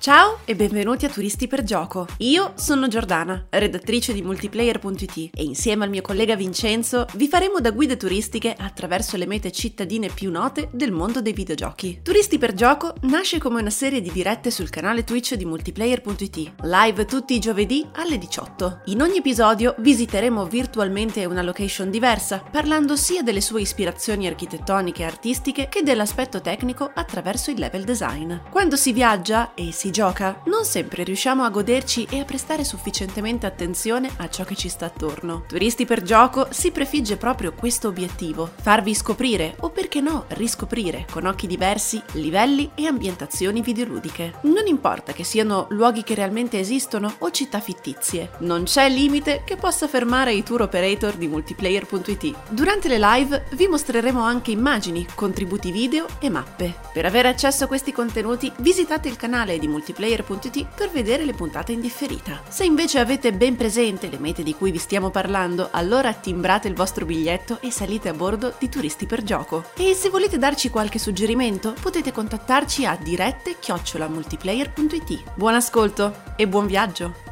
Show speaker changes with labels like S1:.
S1: Ciao e benvenuti a Turisti per Gioco. Io sono Giordana, redattrice di multiplayer.it e insieme al mio collega Vincenzo vi faremo da guide turistiche attraverso le mete cittadine più note del mondo dei videogiochi. Turisti per Gioco nasce come una serie di dirette sul canale Twitch di multiplayer.it, live tutti i giovedì alle 18. In ogni episodio visiteremo virtualmente una location diversa, parlando sia delle sue ispirazioni architettoniche e artistiche che dell'aspetto tecnico attraverso il level design. Quando si viaggia e si gioca, non sempre riusciamo a goderci e a prestare sufficientemente attenzione a ciò che ci sta attorno. Turisti per gioco si prefigge proprio questo obiettivo, farvi scoprire o perché no riscoprire con occhi diversi livelli e ambientazioni videoludiche. Non importa che siano luoghi che realmente esistono o città fittizie, non c'è limite che possa fermare i tour operator di multiplayer.it. Durante le live vi mostreremo anche immagini, contributi video e mappe. Per avere accesso a questi contenuti visitate il canale di multiplayer.it per vedere le puntate in differita. Se invece avete ben presente le mete di cui vi stiamo parlando, allora timbrate il vostro biglietto e salite a bordo di Turisti per Gioco. E se volete darci qualche suggerimento, potete contattarci a dirette-multiplayer.it. Buon ascolto e buon viaggio!